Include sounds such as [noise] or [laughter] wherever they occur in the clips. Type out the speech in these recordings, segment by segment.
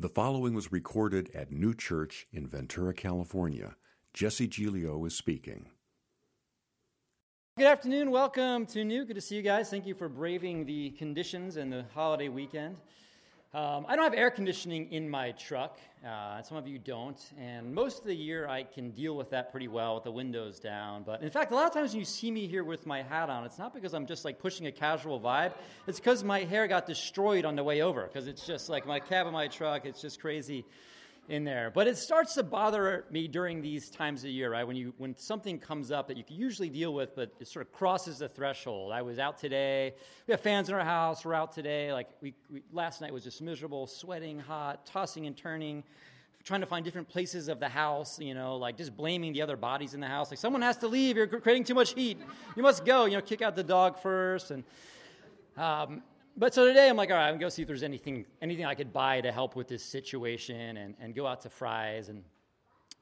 The following was recorded at Neue Church in Ventura, California. Jesse Giglio is speaking. Good afternoon. Welcome to Neue. Good to see you guys. Thank you for braving the conditions and the holiday weekend. Um, I don't have air conditioning in my truck. Uh, some of you don't. And most of the year, I can deal with that pretty well with the windows down. But in fact, a lot of times when you see me here with my hat on, it's not because I'm just like pushing a casual vibe. It's because my hair got destroyed on the way over. Because it's just like my cab of my truck, it's just crazy in there. But it starts to bother me during these times of year, right? When you when something comes up that you can usually deal with, but it sort of crosses the threshold. I was out today. We have fans in our house. We're out today. Like we, we last night was just miserable, sweating, hot, tossing and turning. Trying to find different places of the house, you know, like just blaming the other bodies in the house. Like, someone has to leave. You're creating too much heat. You must go. You know, kick out the dog first. And um, but so today I'm like, all right, I'm gonna go see if there's anything anything I could buy to help with this situation, and, and go out to Fry's and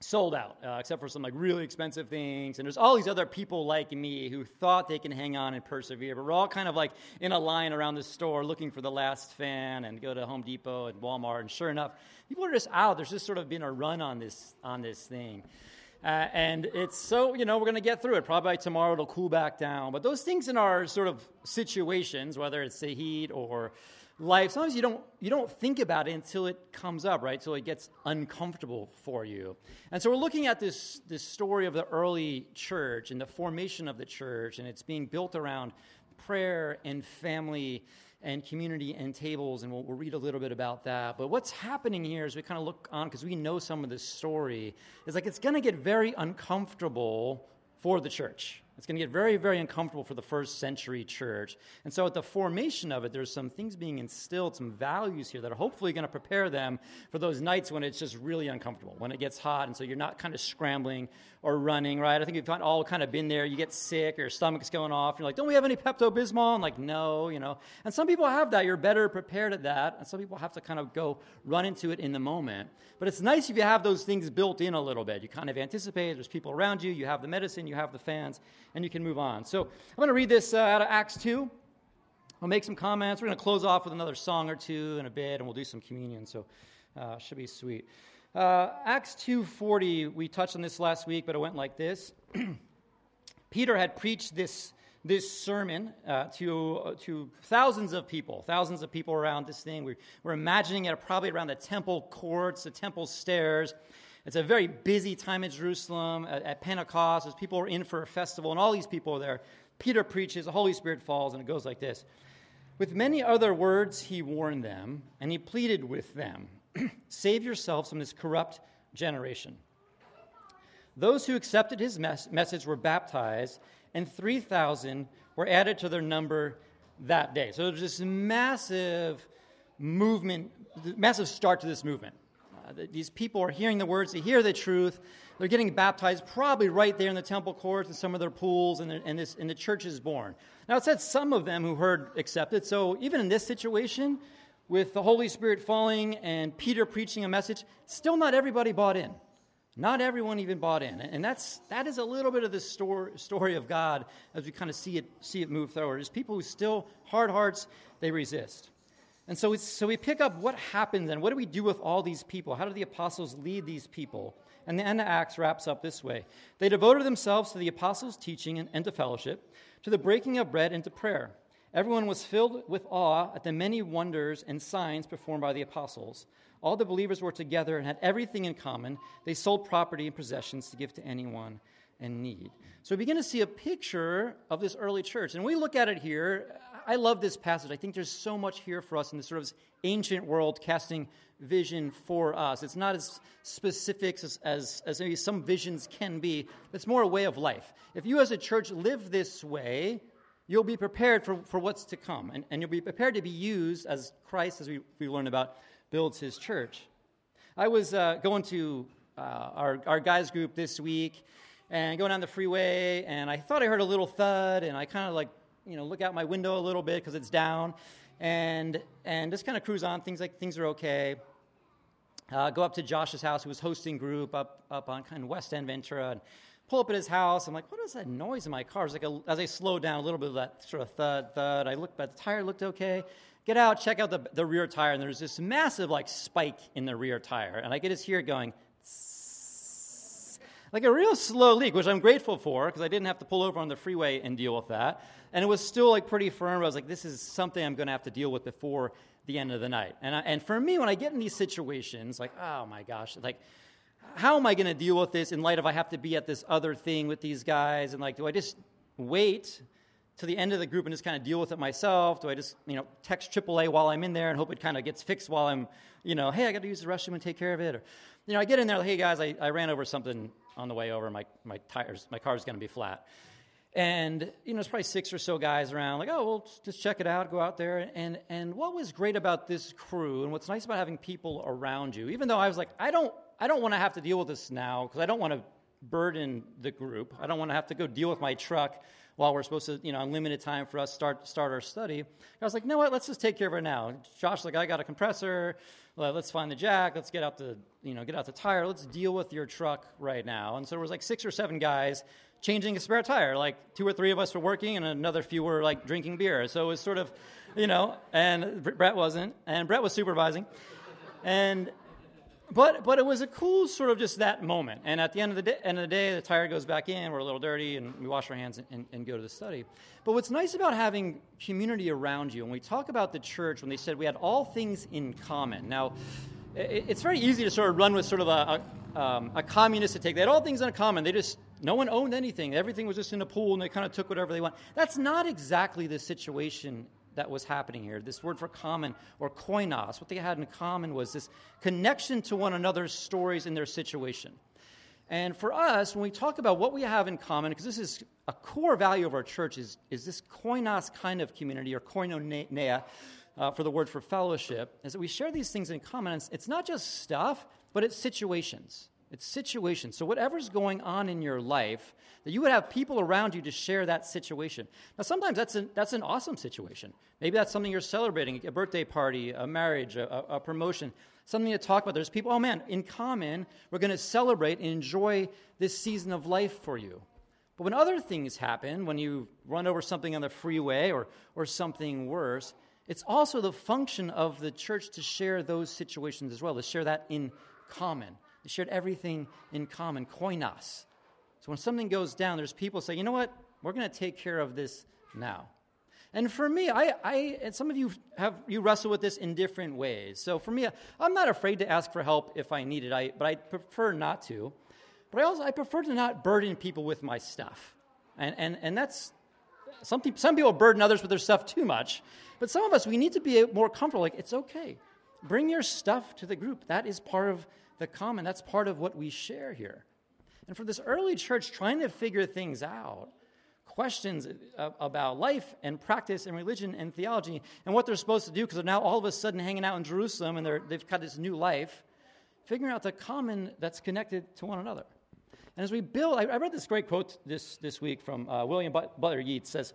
sold out, uh, except for some like really expensive things. And there's all these other people like me who thought they can hang on and persevere, but we're all kind of like in a line around the store looking for the last fan, and go to Home Depot and Walmart, and sure enough, people are just out. There's just sort of been a run on this on this thing. Uh, and it's so, you know, we're going to get through it. Probably tomorrow it'll cool back down. But those things in our sort of situations, whether it's the heat or life, sometimes you don't, you don't think about it until it comes up, right? Until it gets uncomfortable for you. And so we're looking at this, this story of the early church and the formation of the church, and it's being built around prayer and family and community and tables, and we'll, we'll, read a little bit about that. But what's happening here as we kind of look on, because we know some of this story, is like it's going to get very uncomfortable for the church. It's going to get very, very uncomfortable for the first century church. And so, at the formation of it, there's some things being instilled, some values here that are hopefully going to prepare them for those nights when it's just really uncomfortable, when it gets hot, and so you're not kind of scrambling or running, right? I think we've all kind of been there. You get sick, or your stomach's going off, and you're like, don't we have any Pepto Bismol? I'm like, no, you know. And some people have that. You're better prepared at that. And some people have to kind of go run into it in the moment. But it's nice if you have those things built in a little bit. You kind of anticipate, there's people around you, you have the medicine, you have the fans, and you can move on. So I'm going to read this uh, out of Acts 2. I'll make some comments. We're going to close off with another song or two in a bit, and we'll do some communion. So uh, should be sweet. Uh, Acts 2:40, we touched on this last week, but it went like this. [clears throat] Peter had preached this, this sermon uh, to, uh, to thousands of people, thousands of people around this thing. We, we're imagining it probably around the temple courts, the temple stairs. It's a very busy time in Jerusalem at, at Pentecost as people are in for a festival, and all these people are there. Peter preaches, the Holy Spirit falls, and it goes like this. With many other words, he warned them, and he pleaded with them [clears throat] Save yourselves from this corrupt generation. Those who accepted his mes- message were baptized, and 3,000 were added to their number that day. So there's this massive movement, massive start to this movement. These people are hearing the words, they hear the truth, they're getting baptized probably right there in the temple courts and some of their pools, and, and, this, and the church is born. Now, it said some of them who heard accepted, so even in this situation, with the Holy Spirit falling and Peter preaching a message, still not everybody bought in. Not everyone even bought in. And that's, that is a little bit of the story, story of God as we kind of see it, see it move forward. There's people who still, hard hearts, they resist. And so, so we pick up what happens and what do we do with all these people? How do the apostles lead these people? And the end of Acts wraps up this way They devoted themselves to the apostles' teaching and, and to fellowship, to the breaking of bread and to prayer. Everyone was filled with awe at the many wonders and signs performed by the apostles. All the believers were together and had everything in common. They sold property and possessions to give to anyone in need. So we begin to see a picture of this early church. And we look at it here. I love this passage. I think there's so much here for us in this sort of ancient world casting vision for us. It's not as specific as, as, as maybe some visions can be, it's more a way of life. If you as a church live this way, you'll be prepared for, for what's to come. And, and you'll be prepared to be used as Christ, as we, we learned about, builds his church. I was uh, going to uh, our, our guys group this week and going down the freeway, and I thought I heard a little thud, and I kind of like, you know, look out my window a little bit because it's down, and, and just kind of cruise on. Things like things are okay. Uh, go up to Josh's house, who was hosting group up, up on kind of West End Ventura, and pull up at his house. I'm like, what is that noise in my car? It's like a, as I slow down, a little bit of that sort of thud, thud. I look, but the tire looked okay. Get out, check out the, the rear tire, and there's this massive like spike in the rear tire, and I get to hear it going, like a real slow leak, which I'm grateful for because I didn't have to pull over on the freeway and deal with that. And it was still like pretty firm. I was like, this is something I'm going to have to deal with before the end of the night. And, I, and for me, when I get in these situations, like, oh my gosh, like, how am I going to deal with this in light of I have to be at this other thing with these guys? And like, do I just wait to the end of the group and just kind of deal with it myself? Do I just, you know, text AAA while I'm in there and hope it kind of gets fixed while I'm, you know, hey, I got to use the restroom and take care of it? Or, you know, I get in there, like, hey guys, I, I ran over something on the way over. My, my tires, my car's going to be flat. And, you know, there's probably six or so guys around, like, oh, well, just check it out, go out there. And, and what was great about this crew and what's nice about having people around you, even though I was like, I don't, I don't want to have to deal with this now because I don't want to burden the group. I don't want to have to go deal with my truck while we're supposed to, you know, unlimited time for us start start our study. I was like, you know what? Let's just take care of it now. Josh, like, I got a compressor. Let's find the jack. Let's get out the, you know, get out the tire. Let's deal with your truck right now. And so there was like six or seven guys changing a spare tire. Like two or three of us were working, and another few were like drinking beer. So it was sort of, you know, and Brett wasn't, and Brett was supervising, and. But, but it was a cool sort of just that moment. And at the end of the day, end of the, day the tire goes back in, we're a little dirty, and we wash our hands and, and, and go to the study. But what's nice about having community around you, and we talk about the church when they said we had all things in common. Now, it's very easy to sort of run with sort of a, a, um, a communistic take. They had all things in common. They just no one owned anything. Everything was just in a pool, and they kind of took whatever they want. That's not exactly the situation that was happening here. This word for common or koinos, what they had in common was this connection to one another's stories and their situation. And for us, when we talk about what we have in common, because this is a core value of our church, is, is this koinos kind of community or koinonia uh, for the word for fellowship, is that we share these things in common. It's not just stuff, but it's situations. It's situations. So, whatever's going on in your life, that you would have people around you to share that situation. Now, sometimes that's an, that's an awesome situation. Maybe that's something you're celebrating a birthday party, a marriage, a, a promotion, something to talk about. There's people, oh man, in common, we're going to celebrate and enjoy this season of life for you. But when other things happen, when you run over something on the freeway or, or something worse, it's also the function of the church to share those situations as well, to share that in common. They shared everything in common, koinos. So when something goes down, there's people say, you know what? We're going to take care of this now. And for me, I, I, and some of you have you wrestle with this in different ways. So for me, I'm not afraid to ask for help if I need it, I, but I prefer not to. But I also I prefer to not burden people with my stuff, and and and that's some some people burden others with their stuff too much. But some of us we need to be more comfortable. Like it's okay, bring your stuff to the group. That is part of the common. That's part of what we share here. And for this early church trying to figure things out, questions about life and practice and religion and theology and what they're supposed to do because they're now all of a sudden hanging out in Jerusalem and they've got this new life, figuring out the common that's connected to one another. And as we build, I, I read this great quote this, this week from uh, William Butler Yeats says,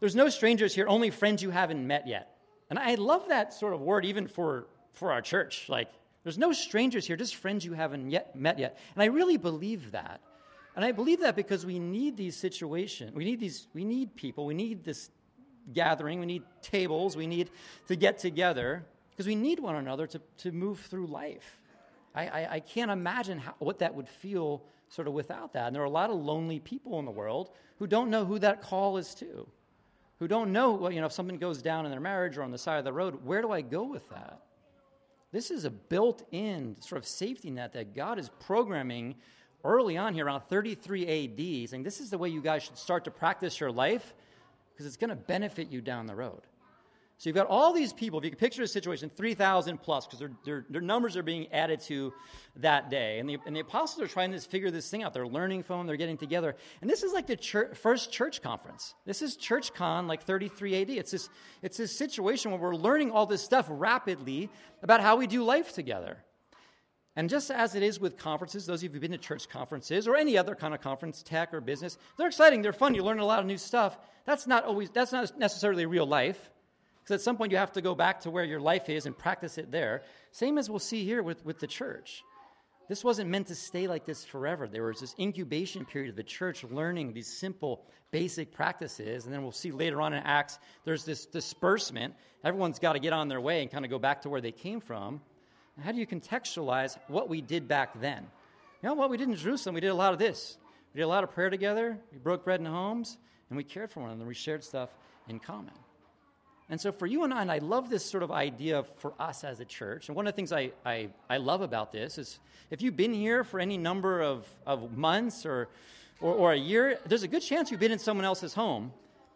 There's no strangers here, only friends you haven't met yet. And I love that sort of word even for, for our church. Like, there's no strangers here, just friends you haven't yet met yet. And I really believe that. And I believe that because we need these situations. We need these we need people. We need this gathering. We need tables. We need to get together because we need one another to, to move through life. I, I, I can't imagine how, what that would feel sort of without that. And there are a lot of lonely people in the world who don't know who that call is to, who don't know, well, you know, if something goes down in their marriage or on the side of the road, where do I go with that? This is a built in sort of safety net that God is programming early on here, around 33 AD, saying this is the way you guys should start to practice your life because it's going to benefit you down the road. So you've got all these people, if you can picture the situation, 3,000 plus, because their, their, their, numbers are being added to that day. And the, and the apostles are trying to figure this thing out. They're learning from them, they're getting together. And this is like the church, first church conference. This is Church Con, like 33 AD. It's this, it's this situation where we're learning all this stuff rapidly about how we do life together. And just as it is with conferences, those of you who've been to church conferences or any other kind of conference, tech or business, they're exciting, they're fun, you learn a lot of new stuff. That's not always, that's not necessarily real life. Because at some point you have to go back to where your life is and practice it there. Same as we'll see here with, with the church. this wasn't meant to stay like this forever. There was this incubation period of the church learning these simple, basic practices. And then we'll see later on in Acts, there's this disbursement. Everyone's got to get on their way and kind of go back to where they came from. How do you contextualize what we did back then? You know, what we did in Jerusalem, we did a lot of this. We did a lot of prayer together, we broke bread in homes, and we cared for one another. We shared stuff in common. And so for you and I, and I love this sort of idea for us as a church. And one of the things I, I, I love about this is if you've been here for any number of, of months or, or, or a year, there's a good chance you've been in someone else's home.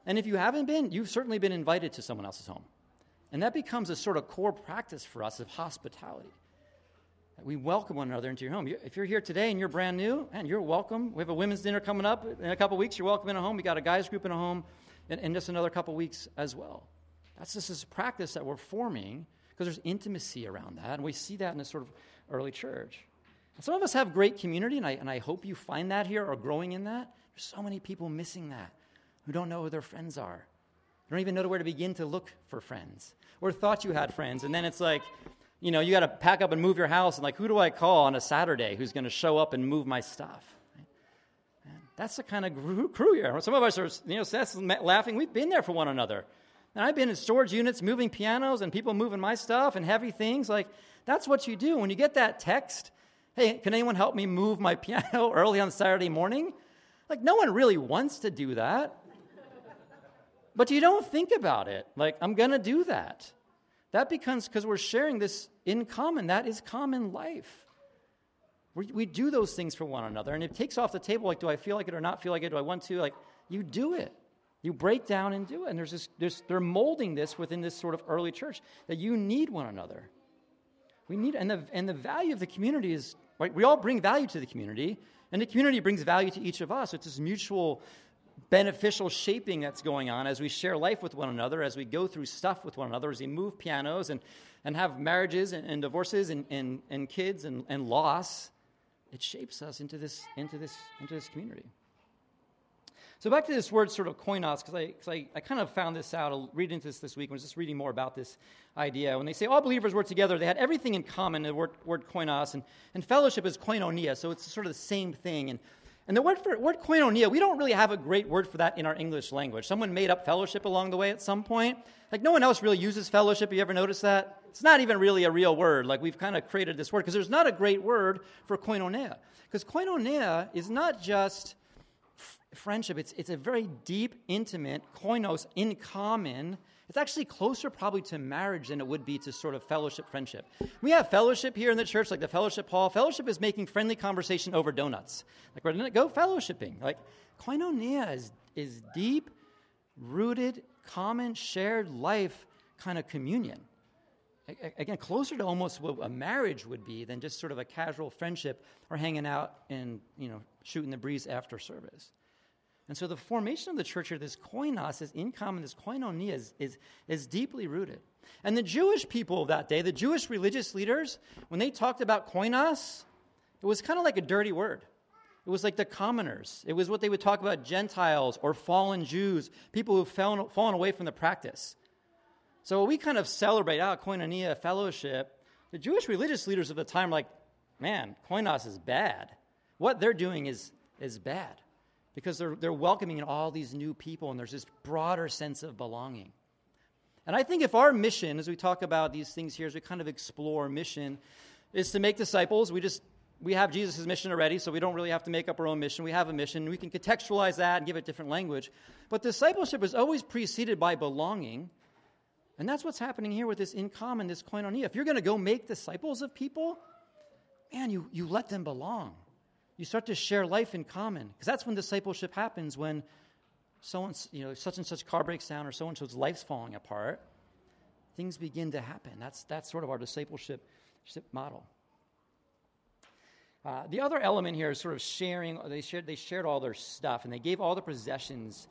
And if you haven't been, you've certainly been invited to someone else's home. And that becomes a sort of core practice for us of hospitality. We welcome one another into your home. If you're here today and you're brand new, and you're welcome. We have a women's dinner coming up in a couple weeks. You're welcome in a home. We got a guys group in a home in, in just another couple weeks as well. That's just this practice that we're forming because there's intimacy around that. And we see that in this sort of early church. And some of us have great community, and I, and I hope you find that here or growing in that. There's so many people missing that who don't know who their friends are. They don't even know where to begin to look for friends or thought you had friends. And then it's like, you know, you got to pack up and move your house, and like, who do I call on a Saturday who's going to show up and move my stuff? That's the kind of crew here. Some of us are, you know, laughing. We've been there for one another. And I've been in storage units moving pianos and people moving my stuff and heavy things. Like, that's what you do. When you get that text, hey, can anyone help me move my [laughs] piano early on Saturday morning? Like, no one really wants to do that. but you don't think about it. Like, I'm going to do that. That becomes because we're sharing this in common. That is common life. We, we do those things for one another. And it takes off the table like, do I feel like it or not feel like it? Do I want to? Like, you do it. You break down and do it. And there's this, there's, they're molding this within this sort of early church that you need one another. We need, and the, and the value of the community is, right, we all bring value to the community, and the community brings value to each of us. It's this mutual beneficial shaping that's going on as we share life with one another, as we go through stuff with one another, as we move pianos and, and have marriages and, and divorces and, and, and kids and, and loss. It shapes us into this, into this, into this community. So back to this word sort of koinos, because I, I, I kind of found this out, reading into this this week, I was just reading more about this idea. When they say all believers were together, they had everything in common, the word, word koinos, and, and fellowship is koinonia, so it's sort of the same thing. And, and the word, for, word koinonia, we don't really have a great word for that in our English language. Someone made up fellowship along the way at some point. Like no one else really uses fellowship. Have you ever noticed that? It's not even really a real word. Like we've kind of created this word because there's not a great word for koinonia. Because koinonia is not just friendship. It's, it's a very deep, intimate, koinos, in common. It's actually closer probably to marriage than it would be to sort of fellowship, friendship. We have fellowship here in the church, like the fellowship hall. Fellowship is making friendly conversation over donuts. Like we're going to go fellowshipping. Like koinonia is, is deep, rooted, common, shared life kind of communion. Again, closer to almost what a marriage would be than just sort of a casual friendship or hanging out and, you know, shooting the breeze after service. And so the formation of the church here, this koinos, is in common, this koinonia is, is, is deeply rooted. And the Jewish people of that day, the Jewish religious leaders, when they talked about koinos, it was kind of like a dirty word. It was like the commoners. It was what they would talk about Gentiles or fallen Jews, people who've fallen, fallen away from the practice. So we kind of celebrate, ah, koinonia, fellowship. The Jewish religious leaders of the time like, man, koinos is bad. What they're doing is, is bad because they're, they're welcoming all these new people and there's this broader sense of belonging. And I think if our mission, as we talk about these things here, as we kind of explore mission, is to make disciples, we just we have Jesus' mission already, so we don't really have to make up our own mission. We have a mission. We can contextualize that and give it different language. But discipleship is always preceded by belonging. And that's what's happening here with this in common, this koinonia. If you're going to go make disciples of people, man, you, you let them belong. You start to share life in common. Because that's when discipleship happens when someone's you know such and such car breaks down or so and so's life's falling apart things begin to happen. That's that's sort of our discipleship model. Uh, the other element here is sort of sharing they shared they shared all their stuff and they gave all the possessions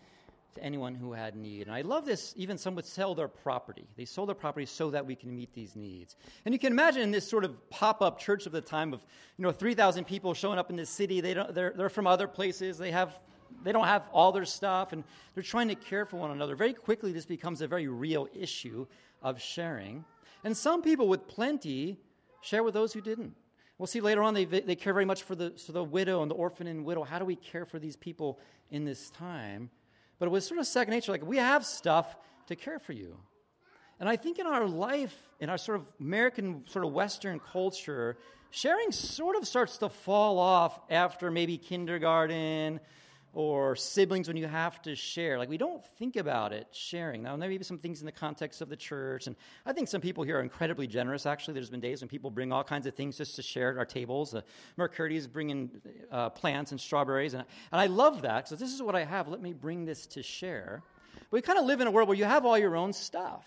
to anyone who had need. And I love this, even some would sell their property. They sold their property so that we can meet these needs. And you can imagine this sort of pop up church of the time of, you know, 3,000 people showing up in this city. They don't, they're, they're from other places. They, have, they don't have all their stuff, and they're trying to care for one another. Very quickly, this becomes a very real issue of sharing. And some people with plenty share with those who didn't. We'll see later on they, they care very much for the, for the widow and the orphan and widow. How do we care for these people in this time? But it was sort of second nature, like we have stuff to care for you. And I think in our life, in our sort of American, sort of Western culture, sharing sort of starts to fall off after maybe kindergarten or siblings when you have to share. Like, we don't think about it sharing. Now, maybe some things in the context of the church. And I think some people here are incredibly generous, actually. There's been days when people bring all kinds of things just to share at our tables. Uh, is bringing uh, plants and strawberries. And, and I love that. So, this is what I have. Let me bring this to share. But we kind of live in a world where you have all your own stuff.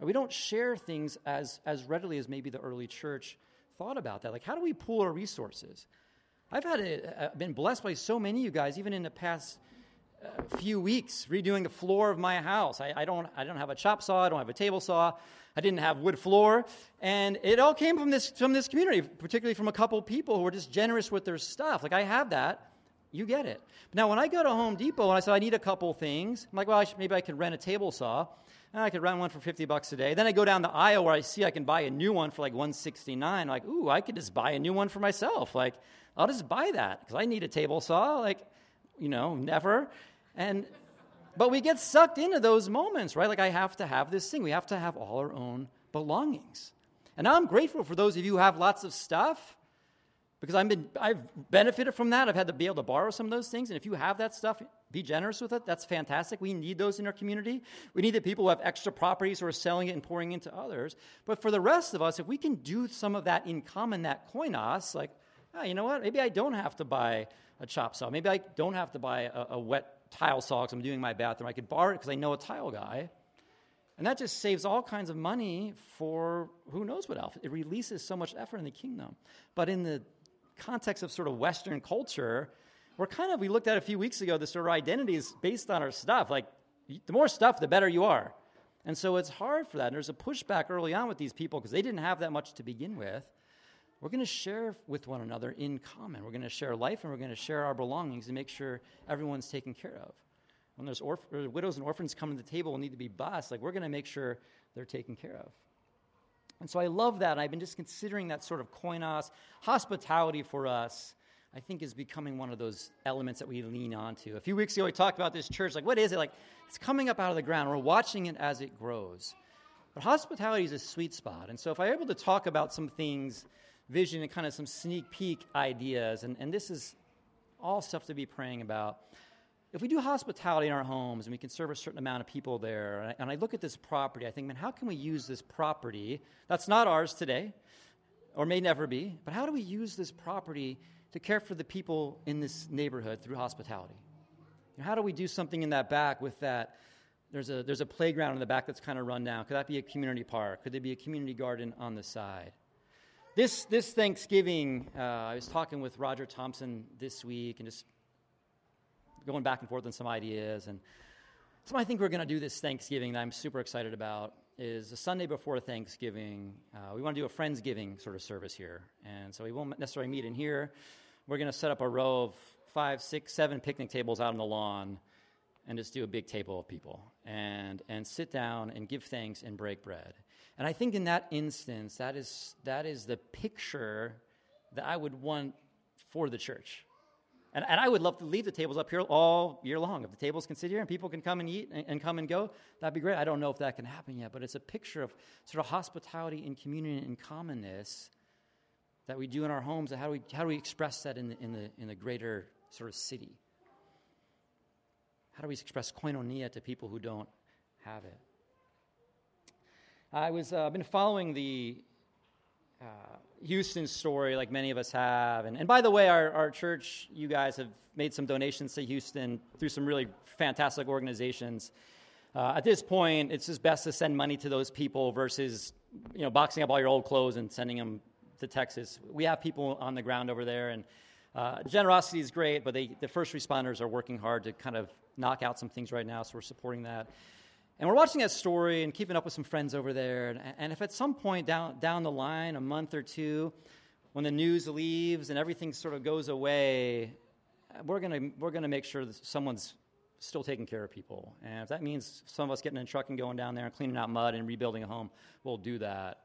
We don't share things as, as readily as maybe the early church thought about that. Like, how do we pool our resources? I've had a, been blessed by so many of you guys, even in the past uh, few weeks, redoing the floor of my house. I, I, don't, I don't have a chop saw, I don't have a table saw, I didn't have wood floor, and it all came from this, from this community, particularly from a couple people who were just generous with their stuff. Like, I have that. You get it. Now, when I go to Home Depot and I say I need a couple things, I'm like, well, I should, maybe I could rent a table saw. Ah, I could rent one for 50 bucks a day. Then I go down the aisle where I see I can buy a new one for like 169. Like, ooh, I could just buy a new one for myself. Like, I'll just buy that because I need a table saw. Like, you know, never. And but we get sucked into those moments, right? Like I have to have this thing. We have to have all our own belongings. And I'm grateful for those of you who have lots of stuff because I've, been, I've benefited from that. I've had to be able to borrow some of those things. And if you have that stuff, be generous with it. That's fantastic. We need those in our community. We need the people who have extra properties who are selling it and pouring into others. But for the rest of us, if we can do some of that in common, that koinos, like, oh, you know what? Maybe I don't have to buy a chop saw. Maybe I don't have to buy a, a wet tile saw because I'm doing my bathroom. I could borrow it because I know a tile guy. And that just saves all kinds of money for who knows what else. It releases so much effort in the kingdom. But in the context of sort of Western culture, we're kind of, we looked at a few weeks ago, the sort of identity is based on our stuff. Like, the more stuff, the better you are. And so it's hard for that. And there's a pushback early on with these people because they didn't have that much to begin with. We're going to share with one another in common. We're going to share life and we're going to share our belongings and make sure everyone's taken care of. When there's orph- widows and orphans come to the table and need to be bossed, like we're going to make sure they're taken care of. And so I love that. I've been just considering that sort of koinos, hospitality for us, I think is becoming one of those elements that we lean onto. A few weeks ago, we talked about this church. Like, what is it? Like, it's coming up out of the ground. We're watching it as it grows. But hospitality is a sweet spot. And so if I'm able to talk about some things vision and kind of some sneak peek ideas. And, and this is all stuff to be praying about. If we do hospitality in our homes and we can serve a certain amount of people there, and I, and I look at this property, I think, man, how can we use this property that's not ours today or may never be, but how do we use this property to care for the people in this neighborhood through hospitality? You know, how do we do something in that back with that? There's a, there's a playground in the back that's kind of run down. Could that be a community park? Could there be a community garden on the side? This, this Thanksgiving, uh, I was talking with Roger Thompson this week and just going back and forth on some ideas. And something I think we're going to do this Thanksgiving that I'm super excited about is the Sunday before Thanksgiving. Uh, we want to do a Friendsgiving sort of service here. And so we won't necessarily meet in here. We're going to set up a row of five, six, seven picnic tables out on the lawn and just do a big table of people and, and sit down and give thanks and break bread. And I think in that instance, that is, that is the picture that I would want for the church. And, and I would love to leave the tables up here all year long. If the tables can sit here and people can come and eat and, and come and go, that'd be great. I don't know if that can happen yet, but it's a picture of sort of hospitality and community and commonness that we do in our homes. How do we, how do we express that in the, in, the, in the greater sort of city? How do we express koinonia to people who don't have it? I was uh, I've been following the uh, Houston story, like many of us have. And, and by the way, our, our church, you guys have made some donations to Houston through some really fantastic organizations. Uh, at this point, it's just best to send money to those people versus, you know, boxing up all your old clothes and sending them to Texas. We have people on the ground over there, and uh, generosity is great, but they, the first responders are working hard to kind of knock out some things right now, so we're supporting that. And we're watching that story and keeping up with some friends over there. And, and if at some point down, down the line, a month or two, when the news leaves and everything sort of goes away, we're going we're gonna make sure that someone's still taking care of people. And if that means some of us getting in a truck and going down there and cleaning out mud and rebuilding a home, we'll do that.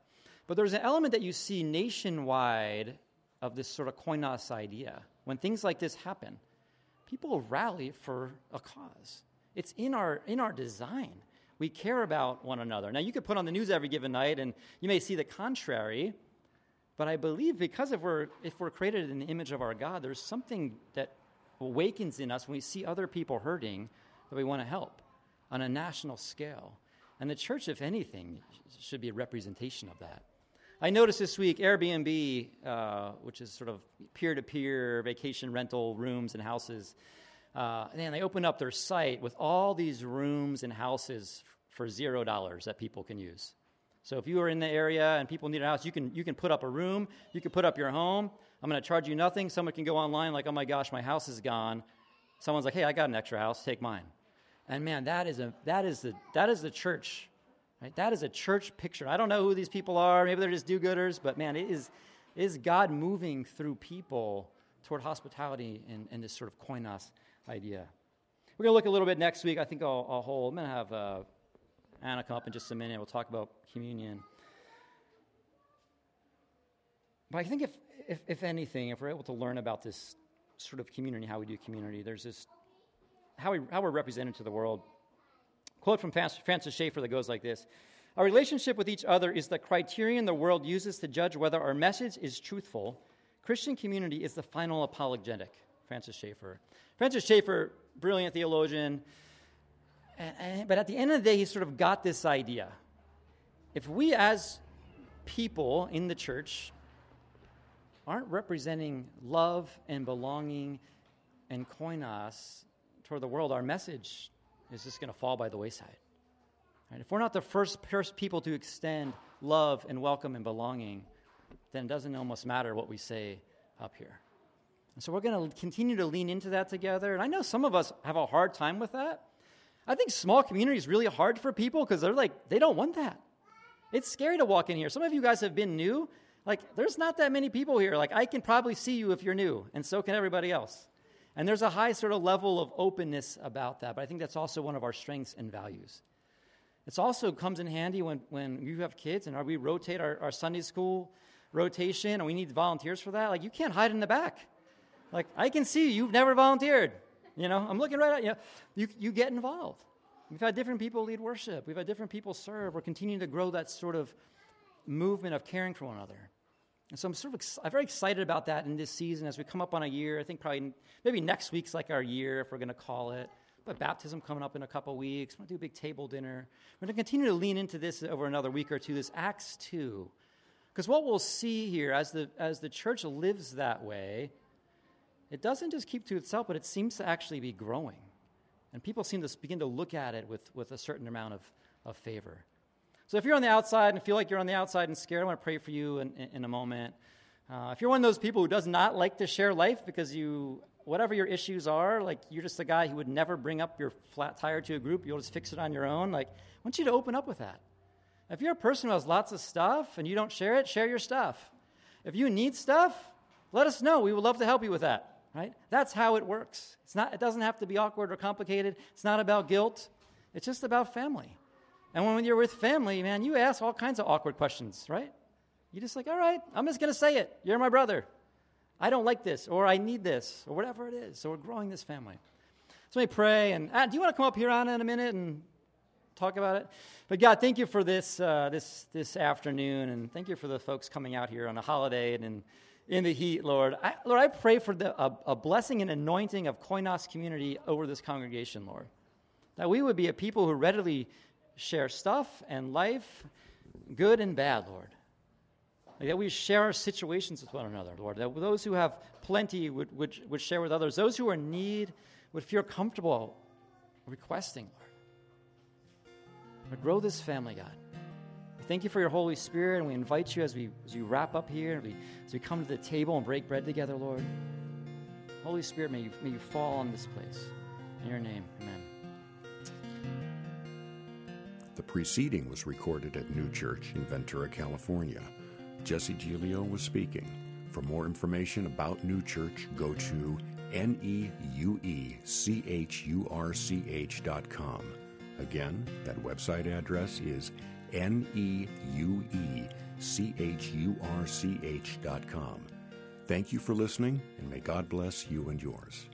But there's an element that you see nationwide of this sort of koinos idea. When things like this happen, people rally for a cause. It's in our, in our design. We care about one another. Now, you could put on the news every given night, and you may see the contrary, but I believe because if we're, if we're created in the image of our God, there's something that awakens in us when we see other people hurting that we want to help on a national scale. And the church, if anything, should be a representation of that. I noticed this week Airbnb, uh, which is sort of peer to peer vacation rental rooms and houses, uh, and they open up their site with all these rooms and houses for zero dollars that people can use. So if you are in the area and people need a house, you can, you can put up a room, you can put up your home. I'm going to charge you nothing. Someone can go online, like, oh my gosh, my house is gone. Someone's like, hey, I got an extra house, take mine. And man, that is, a, that is, the, that is the church. Right? That is a church picture. I don't know who these people are. Maybe they're just do gooders, but man, it is, it is God moving through people toward hospitality and, and this sort of koinos idea. We're going to look a little bit next week. I think I'll, I'll hold. I'm going to have uh, Anna come up in just a minute. We'll talk about communion. But I think if, if, if anything, if we're able to learn about this sort of community, how we do community, there's this, how, we, how we're represented to the world. Quote from Francis Schaeffer that goes like this Our relationship with each other is the criterion the world uses to judge whether our message is truthful. Christian community is the final apologetic. Francis Schaeffer. Francis Schaeffer, brilliant theologian, and, and, but at the end of the day, he sort of got this idea. If we as people in the church aren't representing love and belonging and koinos toward the world, our message is just going to fall by the wayside. Right? If we're not the first people to extend love and welcome and belonging, then it doesn't almost matter what we say up here. And so we're going to continue to lean into that together. And I know some of us have a hard time with that. I think small community is really hard for people because they're like, they don't want that. It's scary to walk in here. Some of you guys have been new. Like, there's not that many people here. Like, I can probably see you if you're new, and so can everybody else. And there's a high sort of level of openness about that, but I think that's also one of our strengths and values. It also comes in handy when, when you have kids and we rotate our, our Sunday school rotation and we need volunteers for that. Like, you can't hide in the back. Like, I can see you've never volunteered. You know, I'm looking right at you. You, you get involved. We've had different people lead worship. We've had different people serve. We're continuing to grow that sort of movement of caring for one another. And so I'm sort of ex- I'm very excited about that in this season as we come up on a year. I think probably maybe next week's like our year if we're going to call it. But baptism coming up in a couple weeks. We're going to do a big table dinner. We're going to continue to lean into this over another week or two. This Acts two, because what we'll see here as the as the church lives that way it doesn't just keep to itself, but it seems to actually be growing. And people seem to begin to look at it with, with a certain amount of, of favor. So if you're on the outside and feel like you're on the outside and scared, I want to pray for you in, in, in a moment. Uh, if you're one of those people who does not like to share life because you, whatever your issues are, like you're just a guy who would never bring up your flat tire to a group, you'll just fix it on your own, like I want you to open up with that. If you're a person who has lots of stuff and you don't share it, share your stuff. If you need stuff, let us know. We would love to help you with that right? That's how it works. It's not, it doesn't have to be awkward or complicated. It's not about guilt. It's just about family. And when you're with family, man, you ask all kinds of awkward questions, right? You just like, all right, I'm just going to say it. You're my brother. I don't like this, or I need this, or whatever it is. So we're growing this family. So me pray. And ah, do you want to come up here, Anna, in a minute and talk about it? But God, thank you for this, uh, this, this afternoon, and thank you for the folks coming out here on a holiday and, and in the heat, Lord. I, Lord, I pray for the, a, a blessing and anointing of Koinos community over this congregation, Lord. That we would be a people who readily share stuff and life, good and bad, Lord. Like that we share our situations with one another, Lord. That those who have plenty would, would, would share with others. Those who are in need would feel comfortable requesting, Lord. Lord, grow this family, God. Thank you for your Holy Spirit, and we invite you as we, as we wrap up here, and we, as we come to the table and break bread together, Lord. Holy Spirit, may you, may you fall on this place. In your name, amen. The preceding was recorded at Neue Church in Ventura, California. Jesse Giglio was speaking. For more information about Neue Church, go to neuechurch.com. Again, that website address is N E U E C H U R C H dot com. Thank you for listening, and may God bless you and yours.